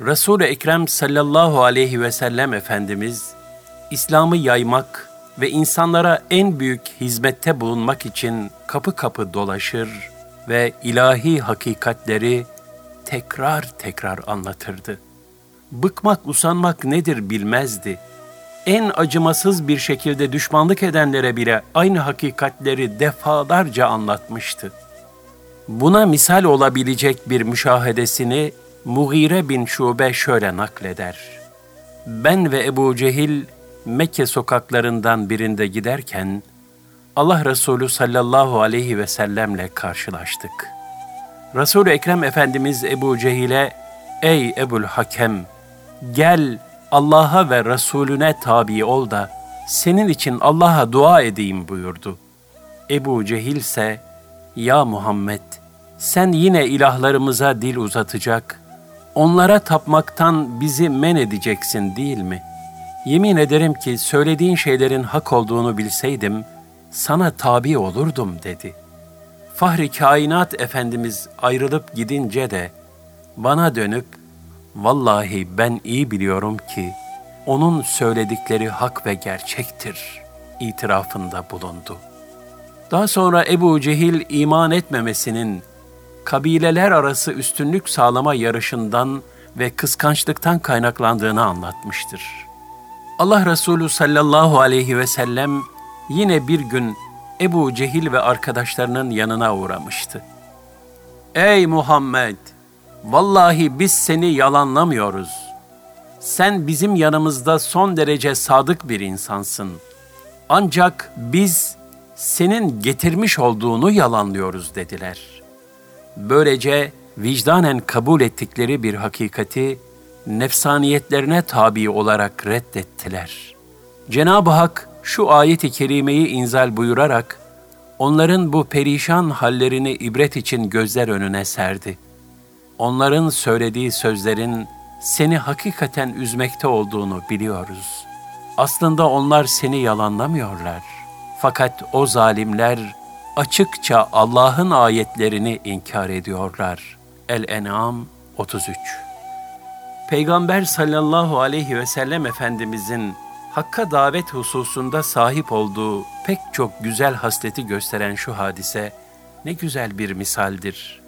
Resul-i Ekrem sallallahu aleyhi ve sellem Efendimiz, İslam'ı yaymak ve insanlara en büyük hizmette bulunmak için kapı kapı dolaşır ve ilahi hakikatleri tekrar tekrar anlatırdı. Bıkmak, usanmak nedir bilmezdi. En acımasız bir şekilde düşmanlık edenlere bile aynı hakikatleri defalarca anlatmıştı. Buna misal olabilecek bir müşahedesini Mughire bin Şube şöyle nakleder. Ben ve Ebu Cehil Mekke sokaklarından birinde giderken Allah Resulü sallallahu aleyhi ve sellemle karşılaştık. Resul-i Ekrem Efendimiz Ebu Cehil'e Ey Ebul Hakem gel Allah'a ve Resulüne tabi ol da senin için Allah'a dua edeyim buyurdu. Ebu Cehil ise Ya Muhammed sen yine ilahlarımıza dil uzatacak, onlara tapmaktan bizi men edeceksin değil mi? Yemin ederim ki söylediğin şeylerin hak olduğunu bilseydim, sana tabi olurdum dedi. Fahri kainat Efendimiz ayrılıp gidince de bana dönüp, vallahi ben iyi biliyorum ki onun söyledikleri hak ve gerçektir itirafında bulundu. Daha sonra Ebu Cehil iman etmemesinin kabileler arası üstünlük sağlama yarışından ve kıskançlıktan kaynaklandığını anlatmıştır. Allah Resulü sallallahu aleyhi ve sellem yine bir gün Ebu Cehil ve arkadaşlarının yanına uğramıştı. Ey Muhammed! Vallahi biz seni yalanlamıyoruz. Sen bizim yanımızda son derece sadık bir insansın. Ancak biz senin getirmiş olduğunu yalanlıyoruz dediler.'' Böylece vicdanen kabul ettikleri bir hakikati nefsaniyetlerine tabi olarak reddettiler. Cenab-ı Hak şu ayeti kerimeyi inzal buyurarak onların bu perişan hallerini ibret için gözler önüne serdi. Onların söylediği sözlerin seni hakikaten üzmekte olduğunu biliyoruz. Aslında onlar seni yalanlamıyorlar. Fakat o zalimler açıkça Allah'ın ayetlerini inkar ediyorlar. El-En'am 33 Peygamber sallallahu aleyhi ve sellem Efendimizin Hakka davet hususunda sahip olduğu pek çok güzel hasleti gösteren şu hadise ne güzel bir misaldir.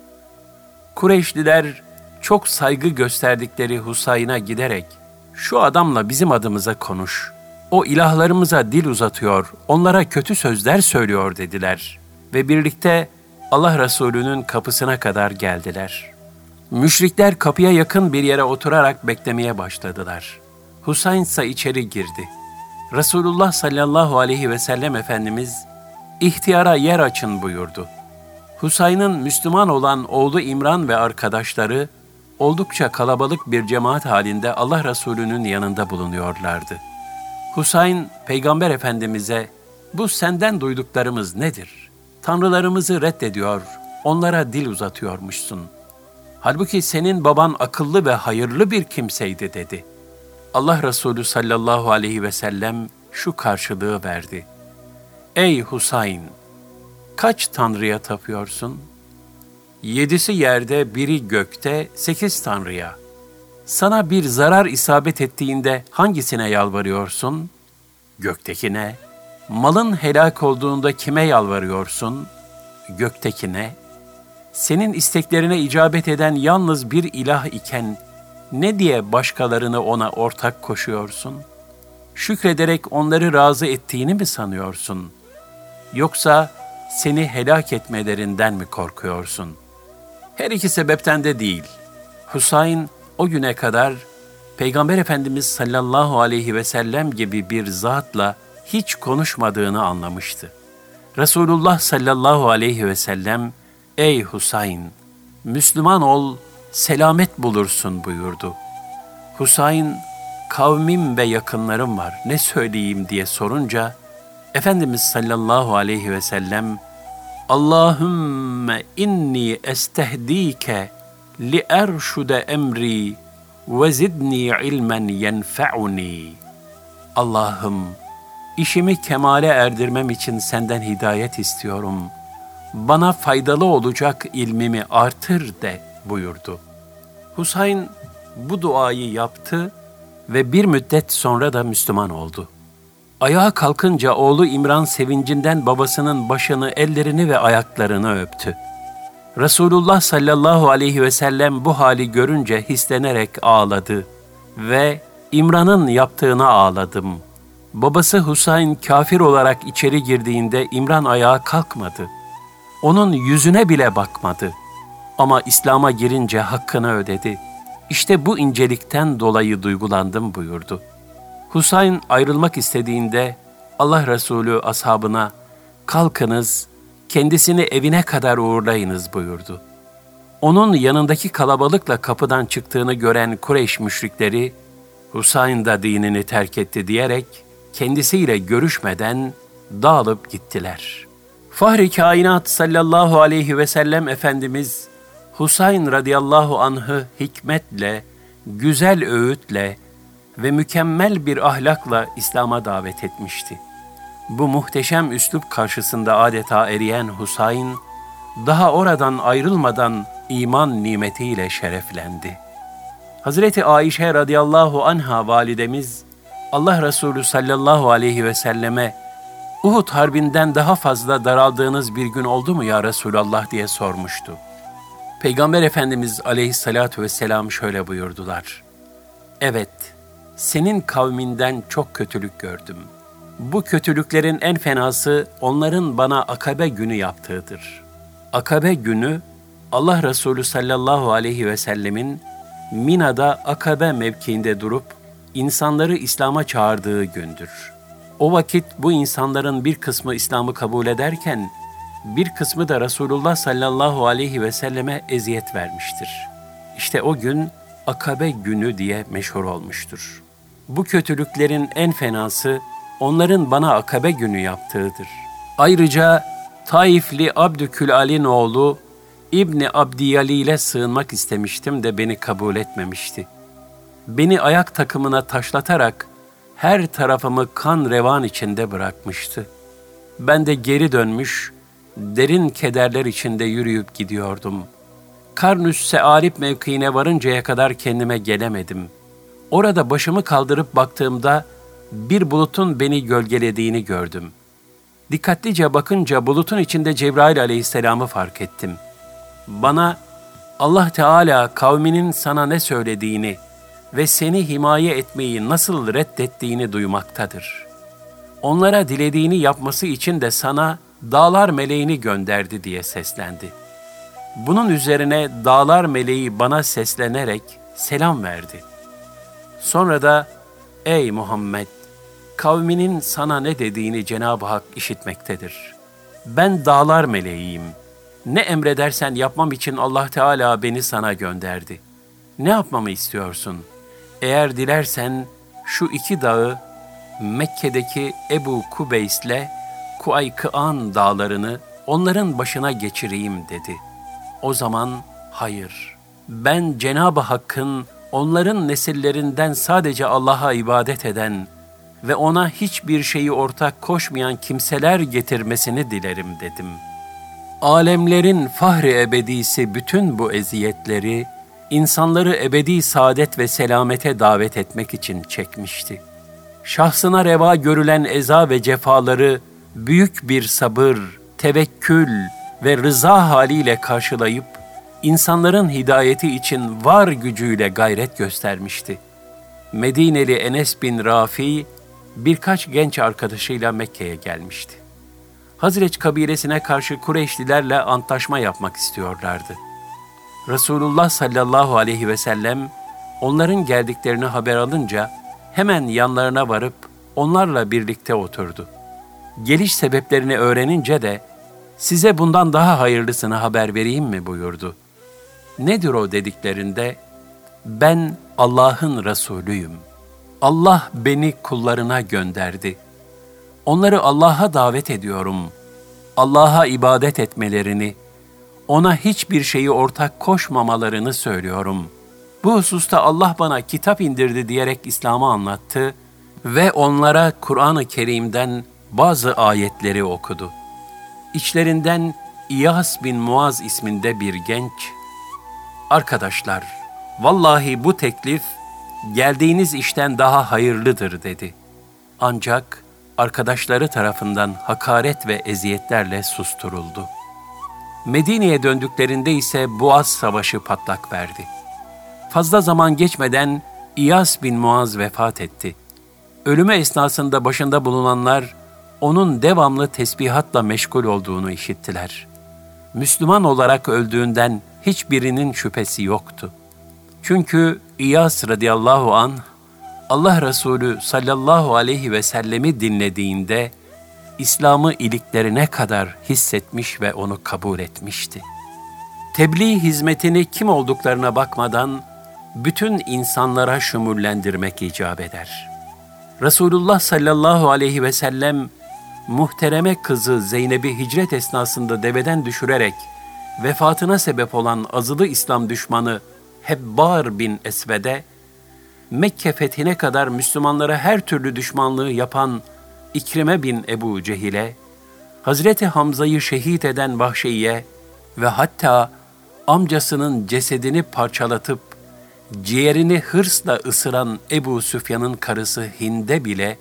Kureyşliler çok saygı gösterdikleri Husayn'a giderek şu adamla bizim adımıza konuş. O ilahlarımıza dil uzatıyor, onlara kötü sözler söylüyor dediler ve birlikte Allah Resulü'nün kapısına kadar geldiler. Müşrikler kapıya yakın bir yere oturarak beklemeye başladılar. Husayn ise içeri girdi. Resulullah sallallahu aleyhi ve sellem Efendimiz ihtiyara yer açın buyurdu. Husayn'ın Müslüman olan oğlu İmran ve arkadaşları oldukça kalabalık bir cemaat halinde Allah Resulü'nün yanında bulunuyorlardı. Husayn Peygamber Efendimiz'e bu senden duyduklarımız nedir? Tanrılarımızı reddediyor, onlara dil uzatıyormuşsun. Halbuki senin baban akıllı ve hayırlı bir kimseydi dedi. Allah Resulü sallallahu aleyhi ve sellem şu karşılığı verdi. Ey Husayn! Kaç tanrıya tapıyorsun? Yedisi yerde, biri gökte, sekiz tanrıya. Sana bir zarar isabet ettiğinde hangisine yalvarıyorsun? Göktekine, Malın helak olduğunda kime yalvarıyorsun? Göktekine. Senin isteklerine icabet eden yalnız bir ilah iken ne diye başkalarını ona ortak koşuyorsun? Şükrederek onları razı ettiğini mi sanıyorsun? Yoksa seni helak etmelerinden mi korkuyorsun? Her iki sebepten de değil. Husayn o güne kadar Peygamber Efendimiz sallallahu aleyhi ve sellem gibi bir zatla hiç konuşmadığını anlamıştı. Resulullah sallallahu aleyhi ve sellem, Ey Husayn, Müslüman ol, selamet bulursun buyurdu. Husayn, kavmim ve yakınlarım var, ne söyleyeyim diye sorunca, Efendimiz sallallahu aleyhi ve sellem, Allahümme inni estehdike li erşude emri ve zidni ilmen yenfe'uni. Allah'ım İşimi kemale erdirmem için senden hidayet istiyorum. Bana faydalı olacak ilmimi artır de buyurdu. Husayn bu duayı yaptı ve bir müddet sonra da Müslüman oldu. Ayağa kalkınca oğlu İmran sevincinden babasının başını, ellerini ve ayaklarını öptü. Resulullah sallallahu aleyhi ve sellem bu hali görünce hislenerek ağladı ve İmran'ın yaptığına ağladım. Babası Husayn kafir olarak içeri girdiğinde İmran ayağa kalkmadı. Onun yüzüne bile bakmadı. Ama İslam'a girince hakkını ödedi. İşte bu incelikten dolayı duygulandım buyurdu. Husayn ayrılmak istediğinde Allah Resulü ashabına kalkınız kendisini evine kadar uğurlayınız buyurdu. Onun yanındaki kalabalıkla kapıdan çıktığını gören Kureyş müşrikleri, Husayn da dinini terk etti diyerek kendisiyle görüşmeden dağılıp gittiler. Fahri kainat sallallahu aleyhi ve sellem Efendimiz, Husayn radıyallahu anh'ı hikmetle, güzel öğütle ve mükemmel bir ahlakla İslam'a davet etmişti.'' Bu muhteşem üslup karşısında adeta eriyen Husayn, daha oradan ayrılmadan iman nimetiyle şereflendi. Hazreti Ayşe radıyallahu anha validemiz, Allah Resulü sallallahu aleyhi ve selleme, Uhud harbinden daha fazla daraldığınız bir gün oldu mu ya Resulallah diye sormuştu. Peygamber Efendimiz aleyhissalatu vesselam şöyle buyurdular. Evet, senin kavminden çok kötülük gördüm.'' Bu kötülüklerin en fenası onların bana akabe günü yaptığıdır. Akabe günü Allah Resulü sallallahu aleyhi ve sellemin Mina'da akabe mevkiinde durup insanları İslam'a çağırdığı gündür. O vakit bu insanların bir kısmı İslam'ı kabul ederken bir kısmı da Resulullah sallallahu aleyhi ve selleme eziyet vermiştir. İşte o gün akabe günü diye meşhur olmuştur. Bu kötülüklerin en fenası onların bana akabe günü yaptığıdır. Ayrıca Taifli Abdükül oğlu İbni Abdiyali ile sığınmak istemiştim de beni kabul etmemişti. Beni ayak takımına taşlatarak her tarafımı kan revan içinde bırakmıştı. Ben de geri dönmüş, derin kederler içinde yürüyüp gidiyordum. Karnüs Searip mevkiine varıncaya kadar kendime gelemedim. Orada başımı kaldırıp baktığımda bir bulutun beni gölgelediğini gördüm. Dikkatlice bakınca bulutun içinde Cebrail aleyhisselamı fark ettim. Bana Allah Teala kavminin sana ne söylediğini ve seni himaye etmeyi nasıl reddettiğini duymaktadır. Onlara dilediğini yapması için de sana dağlar meleğini gönderdi diye seslendi. Bunun üzerine dağlar meleği bana seslenerek selam verdi. Sonra da ey Muhammed kavminin sana ne dediğini Cenab-ı Hak işitmektedir. Ben dağlar meleğiyim. Ne emredersen yapmam için Allah Teala beni sana gönderdi. Ne yapmamı istiyorsun? Eğer dilersen şu iki dağı Mekke'deki Ebu Kubeys ile Kuaykıan dağlarını onların başına geçireyim dedi. O zaman hayır. Ben Cenab-ı Hakk'ın onların nesillerinden sadece Allah'a ibadet eden ve ona hiçbir şeyi ortak koşmayan kimseler getirmesini dilerim dedim. Alemlerin fahri ebedisi bütün bu eziyetleri, insanları ebedi saadet ve selamete davet etmek için çekmişti. Şahsına reva görülen eza ve cefaları büyük bir sabır, tevekkül ve rıza haliyle karşılayıp, insanların hidayeti için var gücüyle gayret göstermişti. Medineli Enes bin Rafi, birkaç genç arkadaşıyla Mekke'ye gelmişti. Hazreç kabilesine karşı Kureyşlilerle antlaşma yapmak istiyorlardı. Resulullah sallallahu aleyhi ve sellem onların geldiklerini haber alınca hemen yanlarına varıp onlarla birlikte oturdu. Geliş sebeplerini öğrenince de size bundan daha hayırlısını haber vereyim mi buyurdu. Nedir o dediklerinde ben Allah'ın Resulüyüm.'' Allah beni kullarına gönderdi. Onları Allah'a davet ediyorum. Allah'a ibadet etmelerini, ona hiçbir şeyi ortak koşmamalarını söylüyorum. Bu hususta Allah bana kitap indirdi diyerek İslam'ı anlattı ve onlara Kur'an-ı Kerim'den bazı ayetleri okudu. İçlerinden İyas bin Muaz isminde bir genç, Arkadaşlar, Vallahi bu teklif geldiğiniz işten daha hayırlıdır dedi. Ancak arkadaşları tarafından hakaret ve eziyetlerle susturuldu. Medine'ye döndüklerinde ise Boğaz Savaşı patlak verdi. Fazla zaman geçmeden İyas bin Muaz vefat etti. Ölümü esnasında başında bulunanlar onun devamlı tesbihatla meşgul olduğunu işittiler. Müslüman olarak öldüğünden hiçbirinin şüphesi yoktu. Çünkü İyas radıyallahu an Allah Resulü sallallahu aleyhi ve sellemi dinlediğinde İslam'ı iliklerine kadar hissetmiş ve onu kabul etmişti. Tebliğ hizmetini kim olduklarına bakmadan bütün insanlara şumullendirmek icap eder. Resulullah sallallahu aleyhi ve sellem muhtereme kızı Zeynep'i hicret esnasında deveden düşürerek vefatına sebep olan azılı İslam düşmanı Hebbar bin Esved'e Mekke fethine kadar Müslümanlara her türlü düşmanlığı yapan İkrime bin Ebu Cehil'e, Hazreti Hamza'yı şehit eden Vahşi'ye ve hatta amcasının cesedini parçalatıp ciğerini hırsla ısıran Ebu Süfyan'ın karısı Hinde bile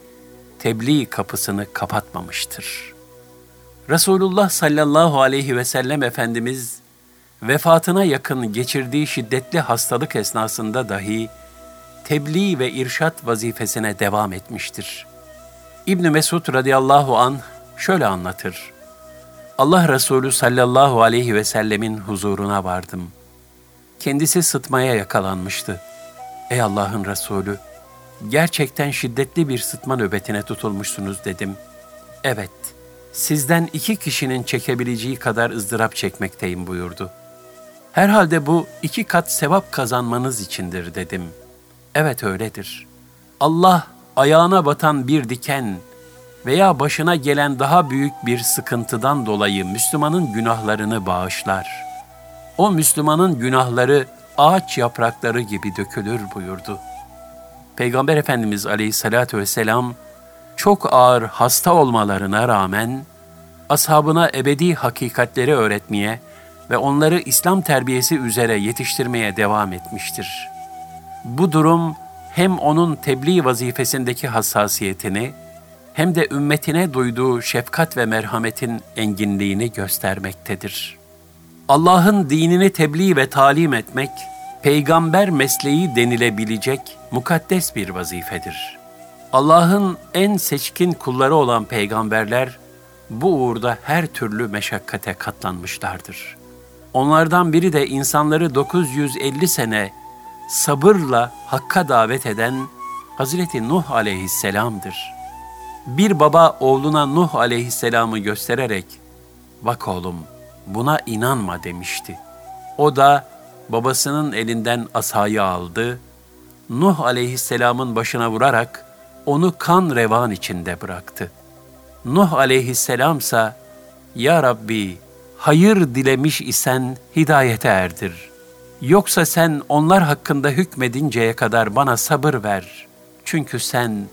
tebliğ kapısını kapatmamıştır. Resulullah sallallahu aleyhi ve sellem Efendimiz vefatına yakın geçirdiği şiddetli hastalık esnasında dahi tebliğ ve irşat vazifesine devam etmiştir. İbn Mesud radıyallahu an şöyle anlatır. Allah Resulü sallallahu aleyhi ve sellemin huzuruna vardım. Kendisi sıtmaya yakalanmıştı. Ey Allah'ın Resulü, gerçekten şiddetli bir sıtma nöbetine tutulmuşsunuz dedim. Evet, sizden iki kişinin çekebileceği kadar ızdırap çekmekteyim buyurdu. Herhalde bu iki kat sevap kazanmanız içindir dedim. Evet öyledir. Allah ayağına batan bir diken veya başına gelen daha büyük bir sıkıntıdan dolayı Müslümanın günahlarını bağışlar. O Müslümanın günahları ağaç yaprakları gibi dökülür buyurdu. Peygamber Efendimiz Aleyhisselatü Vesselam çok ağır hasta olmalarına rağmen ashabına ebedi hakikatleri öğretmeye ve onları İslam terbiyesi üzere yetiştirmeye devam etmiştir. Bu durum hem onun tebliğ vazifesindeki hassasiyetini hem de ümmetine duyduğu şefkat ve merhametin enginliğini göstermektedir. Allah'ın dinini tebliğ ve talim etmek, peygamber mesleği denilebilecek mukaddes bir vazifedir. Allah'ın en seçkin kulları olan peygamberler bu uğurda her türlü meşakkate katlanmışlardır. Onlardan biri de insanları 950 sene sabırla hakka davet eden Hazreti Nuh aleyhisselamdır. Bir baba oğluna Nuh aleyhisselamı göstererek, bak oğlum buna inanma demişti. O da babasının elinden asayı aldı, Nuh aleyhisselamın başına vurarak onu kan revan içinde bıraktı. Nuh aleyhisselamsa, Ya Rabbi, hayır dilemiş isen hidayete erdir. Yoksa sen onlar hakkında hükmedinceye kadar bana sabır ver. Çünkü sen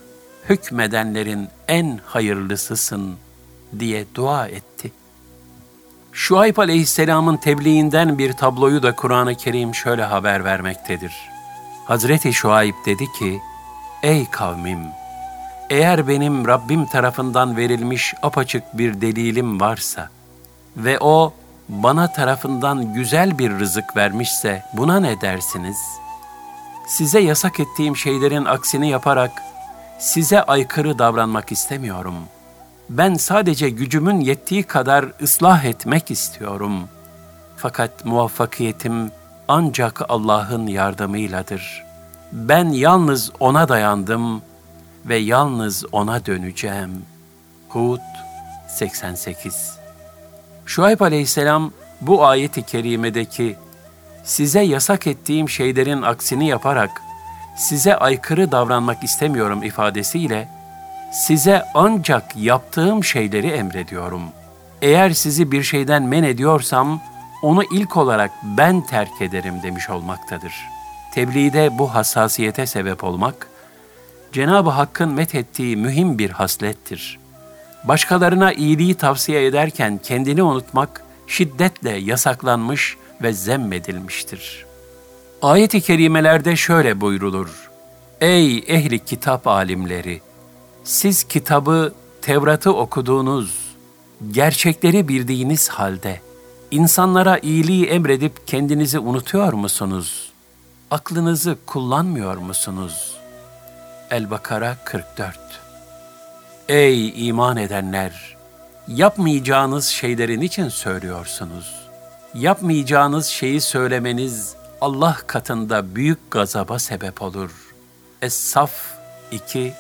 hükmedenlerin en hayırlısısın diye dua etti. Şuayb aleyhisselamın tebliğinden bir tabloyu da Kur'an-ı Kerim şöyle haber vermektedir. Hazreti Şuayb dedi ki, Ey kavmim! Eğer benim Rabbim tarafından verilmiş apaçık bir delilim varsa ve o bana tarafından güzel bir rızık vermişse buna ne dersiniz? Size yasak ettiğim şeylerin aksini yaparak size aykırı davranmak istemiyorum. Ben sadece gücümün yettiği kadar ıslah etmek istiyorum. Fakat muvaffakiyetim ancak Allah'ın yardımıyladır. Ben yalnız O'na dayandım ve yalnız O'na döneceğim. Hud 88 Şuayb aleyhisselam bu ayeti kerimedeki size yasak ettiğim şeylerin aksini yaparak size aykırı davranmak istemiyorum ifadesiyle size ancak yaptığım şeyleri emrediyorum. Eğer sizi bir şeyden men ediyorsam onu ilk olarak ben terk ederim demiş olmaktadır. Tebliğde bu hassasiyete sebep olmak, Cenab-ı Hakk'ın methettiği mühim bir haslettir. Başkalarına iyiliği tavsiye ederken kendini unutmak şiddetle yasaklanmış ve zemmedilmiştir. Ayet-i kerimelerde şöyle buyrulur. Ey ehli kitap alimleri! Siz kitabı, Tevrat'ı okuduğunuz, gerçekleri bildiğiniz halde insanlara iyiliği emredip kendinizi unutuyor musunuz? Aklınızı kullanmıyor musunuz? El-Bakara 44 Ey iman edenler! Yapmayacağınız şeylerin için söylüyorsunuz? Yapmayacağınız şeyi söylemeniz Allah katında büyük gazaba sebep olur. Es-Saf 2-3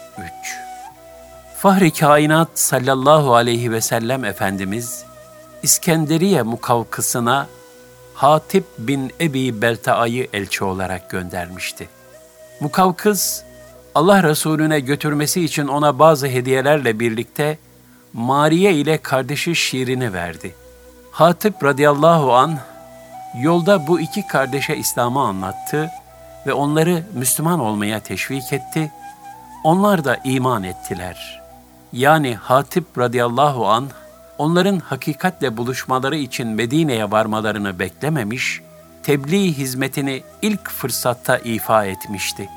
Fahri kainat sallallahu aleyhi ve sellem Efendimiz, İskenderiye mukavkısına Hatip bin Ebi Belta'yı elçi olarak göndermişti. Mukavkıs, Allah Resulüne götürmesi için ona bazı hediyelerle birlikte Mariye ile kardeşi Şirin'i verdi. Hatip radıyallahu an yolda bu iki kardeşe İslam'ı anlattı ve onları Müslüman olmaya teşvik etti. Onlar da iman ettiler. Yani Hatip radıyallahu an onların hakikatle buluşmaları için Medine'ye varmalarını beklememiş, tebliğ hizmetini ilk fırsatta ifa etmişti.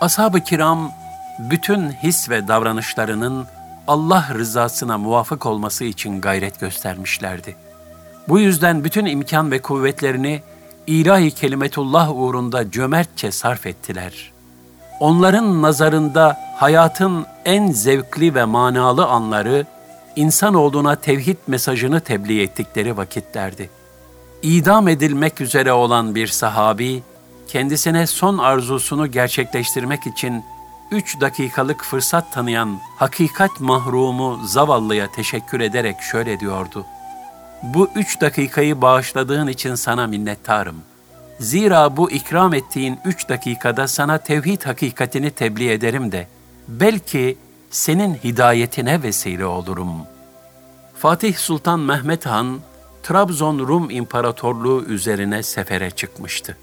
Ashab-ı kiram bütün his ve davranışlarının Allah rızasına muvafık olması için gayret göstermişlerdi. Bu yüzden bütün imkan ve kuvvetlerini ilahi kelimetullah uğrunda cömertçe sarf ettiler. Onların nazarında hayatın en zevkli ve manalı anları insanoğluna tevhid mesajını tebliğ ettikleri vakitlerdi. İdam edilmek üzere olan bir sahabi, kendisine son arzusunu gerçekleştirmek için üç dakikalık fırsat tanıyan hakikat mahrumu zavallıya teşekkür ederek şöyle diyordu. Bu üç dakikayı bağışladığın için sana minnettarım. Zira bu ikram ettiğin üç dakikada sana tevhid hakikatini tebliğ ederim de, belki senin hidayetine vesile olurum. Fatih Sultan Mehmet Han, Trabzon Rum İmparatorluğu üzerine sefere çıkmıştı.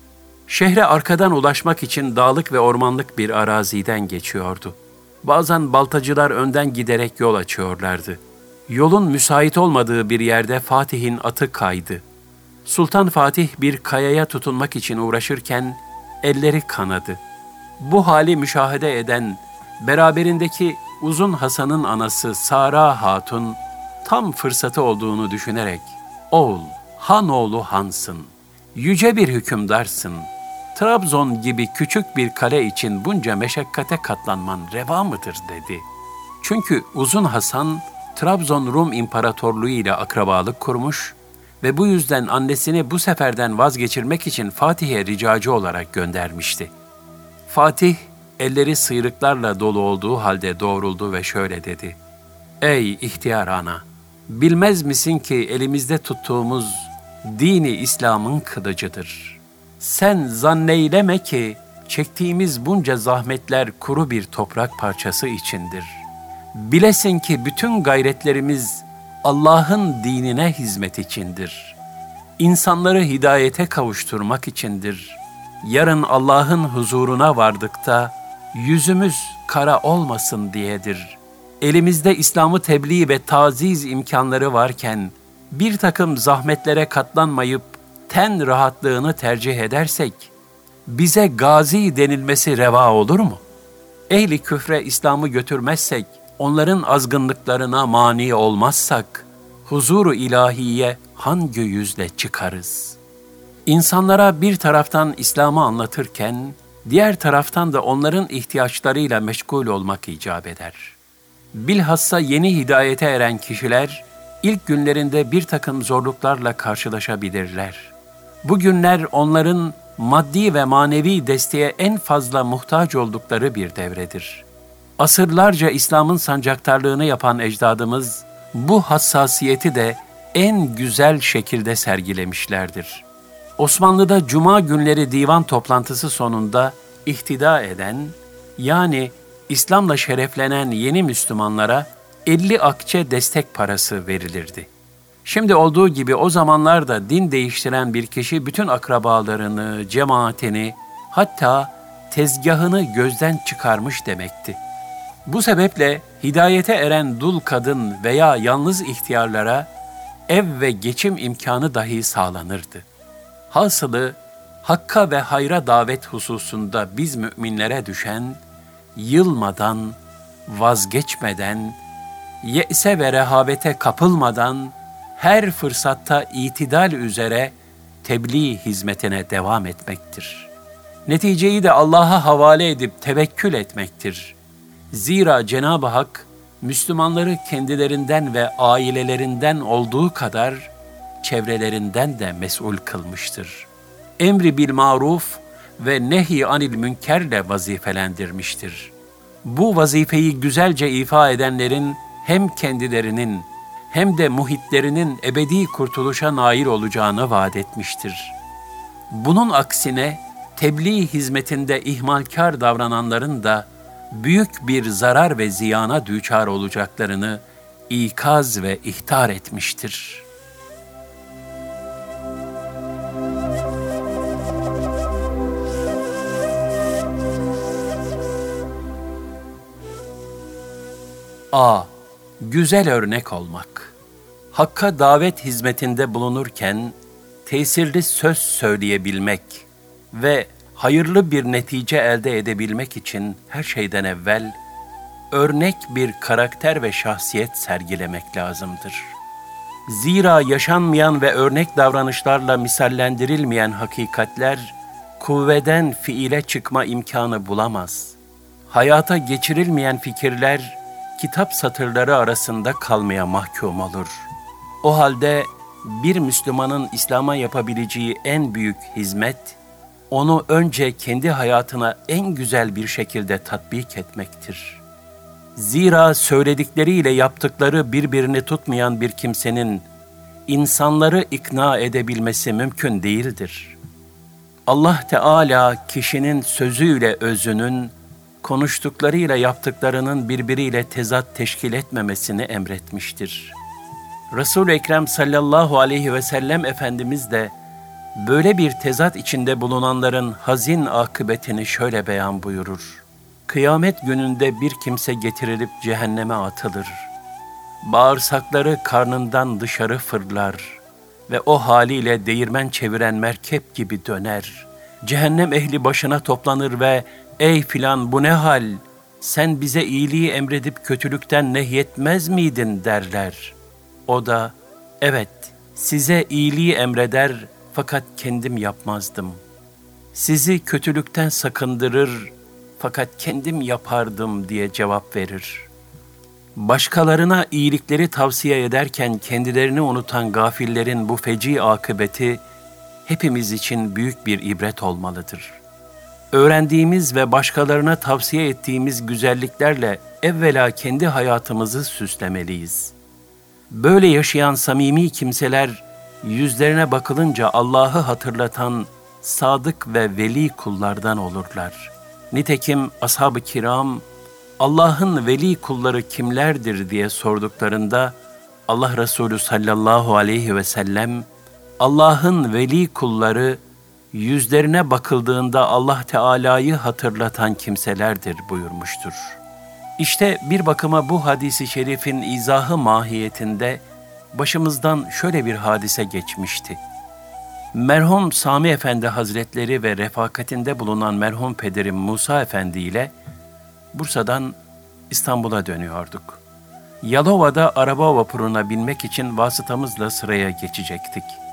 Şehre arkadan ulaşmak için dağlık ve ormanlık bir araziden geçiyordu. Bazen baltacılar önden giderek yol açıyorlardı. Yolun müsait olmadığı bir yerde Fatih'in atı kaydı. Sultan Fatih bir kayaya tutunmak için uğraşırken elleri kanadı. Bu hali müşahede eden beraberindeki Uzun Hasan'ın anası Sara Hatun tam fırsatı olduğunu düşünerek "Oğul, Hanoğlu Hansın, yüce bir hükümdarsın.'' Trabzon gibi küçük bir kale için bunca meşakkate katlanman reva mıdır dedi. Çünkü Uzun Hasan, Trabzon Rum İmparatorluğu ile akrabalık kurmuş ve bu yüzden annesini bu seferden vazgeçirmek için Fatih'e ricacı olarak göndermişti. Fatih, elleri sıyrıklarla dolu olduğu halde doğruldu ve şöyle dedi. Ey ihtiyar ana! Bilmez misin ki elimizde tuttuğumuz dini İslam'ın kılıcıdır.'' Sen zanneyleme ki çektiğimiz bunca zahmetler kuru bir toprak parçası içindir. Bilesin ki bütün gayretlerimiz Allah'ın dinine hizmet içindir. İnsanları hidayete kavuşturmak içindir. Yarın Allah'ın huzuruna vardıkta yüzümüz kara olmasın diyedir. Elimizde İslam'ı tebliğ ve taziz imkanları varken bir takım zahmetlere katlanmayıp ten rahatlığını tercih edersek, bize gazi denilmesi reva olur mu? Ehli küfre İslam'ı götürmezsek, onların azgınlıklarına mani olmazsak, huzuru ilahiye hangi yüzle çıkarız? İnsanlara bir taraftan İslam'ı anlatırken, diğer taraftan da onların ihtiyaçlarıyla meşgul olmak icap eder. Bilhassa yeni hidayete eren kişiler, ilk günlerinde bir takım zorluklarla karşılaşabilirler. Bu günler onların maddi ve manevi desteğe en fazla muhtaç oldukları bir devredir. Asırlarca İslam'ın sancaktarlığını yapan ecdadımız bu hassasiyeti de en güzel şekilde sergilemişlerdir. Osmanlı'da cuma günleri divan toplantısı sonunda ihtida eden yani İslam'la şereflenen yeni Müslümanlara 50 akçe destek parası verilirdi. Şimdi olduğu gibi o zamanlarda din değiştiren bir kişi bütün akrabalarını, cemaatini, hatta tezgahını gözden çıkarmış demekti. Bu sebeple hidayete eren dul kadın veya yalnız ihtiyarlara ev ve geçim imkanı dahi sağlanırdı. Hasılı Hakka ve hayra davet hususunda biz müminlere düşen, yılmadan, vazgeçmeden, ye'se ve rehavete kapılmadan, her fırsatta itidal üzere tebliğ hizmetine devam etmektir. Neticeyi de Allah'a havale edip tevekkül etmektir. Zira Cenab-ı Hak, Müslümanları kendilerinden ve ailelerinden olduğu kadar çevrelerinden de mesul kılmıştır. Emri bil maruf ve nehi anil münkerle vazifelendirmiştir. Bu vazifeyi güzelce ifa edenlerin hem kendilerinin hem de muhitlerinin ebedi kurtuluşa nail olacağını vaat etmiştir. Bunun aksine tebliğ hizmetinde ihmalkar davrananların da büyük bir zarar ve ziyana düçar olacaklarını ikaz ve ihtar etmiştir. A. Güzel örnek olmak. Hakka davet hizmetinde bulunurken tesirli söz söyleyebilmek ve hayırlı bir netice elde edebilmek için her şeyden evvel örnek bir karakter ve şahsiyet sergilemek lazımdır. Zira yaşanmayan ve örnek davranışlarla misallendirilmeyen hakikatler kuvveden fiile çıkma imkanı bulamaz. Hayata geçirilmeyen fikirler kitap satırları arasında kalmaya mahkum olur. O halde bir Müslümanın İslam'a yapabileceği en büyük hizmet, onu önce kendi hayatına en güzel bir şekilde tatbik etmektir. Zira söyledikleriyle yaptıkları birbirini tutmayan bir kimsenin insanları ikna edebilmesi mümkün değildir. Allah Teala kişinin sözüyle özünün, konuştuklarıyla yaptıklarının birbiriyle tezat teşkil etmemesini emretmiştir. Resul-i Ekrem sallallahu aleyhi ve sellem Efendimiz de böyle bir tezat içinde bulunanların hazin akıbetini şöyle beyan buyurur. Kıyamet gününde bir kimse getirilip cehenneme atılır. Bağırsakları karnından dışarı fırlar ve o haliyle değirmen çeviren merkep gibi döner. Cehennem ehli başına toplanır ve ''Ey filan bu ne hal? Sen bize iyiliği emredip kötülükten nehyetmez miydin?'' derler. O da ''Evet, size iyiliği emreder fakat kendim yapmazdım. Sizi kötülükten sakındırır fakat kendim yapardım.'' diye cevap verir. Başkalarına iyilikleri tavsiye ederken kendilerini unutan gafillerin bu feci akıbeti hepimiz için büyük bir ibret olmalıdır.'' Öğrendiğimiz ve başkalarına tavsiye ettiğimiz güzelliklerle evvela kendi hayatımızı süslemeliyiz. Böyle yaşayan samimi kimseler yüzlerine bakılınca Allah'ı hatırlatan sadık ve veli kullardan olurlar. Nitekim ashab-ı kiram Allah'ın veli kulları kimlerdir diye sorduklarında Allah Resulü sallallahu aleyhi ve sellem Allah'ın veli kulları yüzlerine bakıldığında Allah Teala'yı hatırlatan kimselerdir buyurmuştur. İşte bir bakıma bu hadisi şerifin izahı mahiyetinde başımızdan şöyle bir hadise geçmişti. Merhum Sami Efendi Hazretleri ve refakatinde bulunan merhum pederim Musa Efendi ile Bursa'dan İstanbul'a dönüyorduk. Yalova'da araba vapuruna binmek için vasıtamızla sıraya geçecektik.''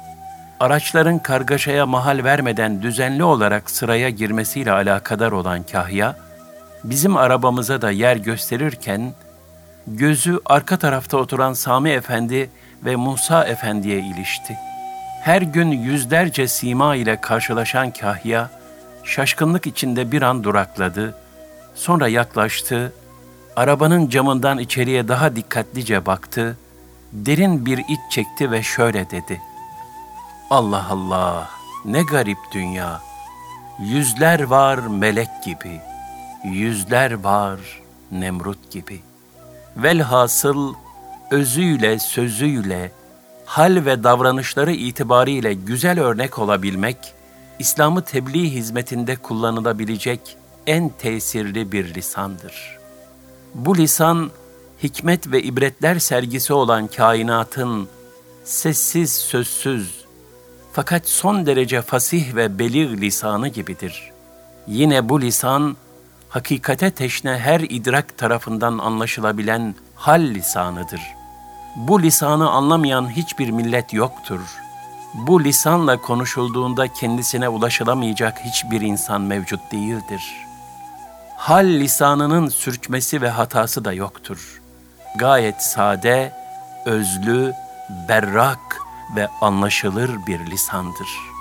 Araçların kargaşaya mahal vermeden düzenli olarak sıraya girmesiyle alakadar olan kahya, bizim arabamıza da yer gösterirken, gözü arka tarafta oturan Sami Efendi ve Musa Efendi'ye ilişti. Her gün yüzlerce sima ile karşılaşan kahya, şaşkınlık içinde bir an durakladı, sonra yaklaştı, arabanın camından içeriye daha dikkatlice baktı, derin bir iç çekti ve şöyle dedi.'' Allah Allah ne garip dünya. Yüzler var melek gibi, yüzler var Nemrut gibi. Velhasıl özüyle, sözüyle, hal ve davranışları itibariyle güzel örnek olabilmek, İslam'ı tebliğ hizmetinde kullanılabilecek en tesirli bir lisandır. Bu lisan, hikmet ve ibretler sergisi olan kainatın sessiz, sözsüz, Fakat son derece fasih ve belir lisanı gibidir. Yine bu lisan, hakikate teşne her idrak tarafından anlaşılabilen hal lisanıdır. Bu lisanı anlamayan hiçbir millet yoktur. Bu lisanla konuşulduğunda kendisine ulaşılamayacak hiçbir insan mevcut değildir.'' hal lisanının sürçmesi ve hatası da yoktur. Gayet sade, özlü, berrak ve anlaşılır bir lisandır.''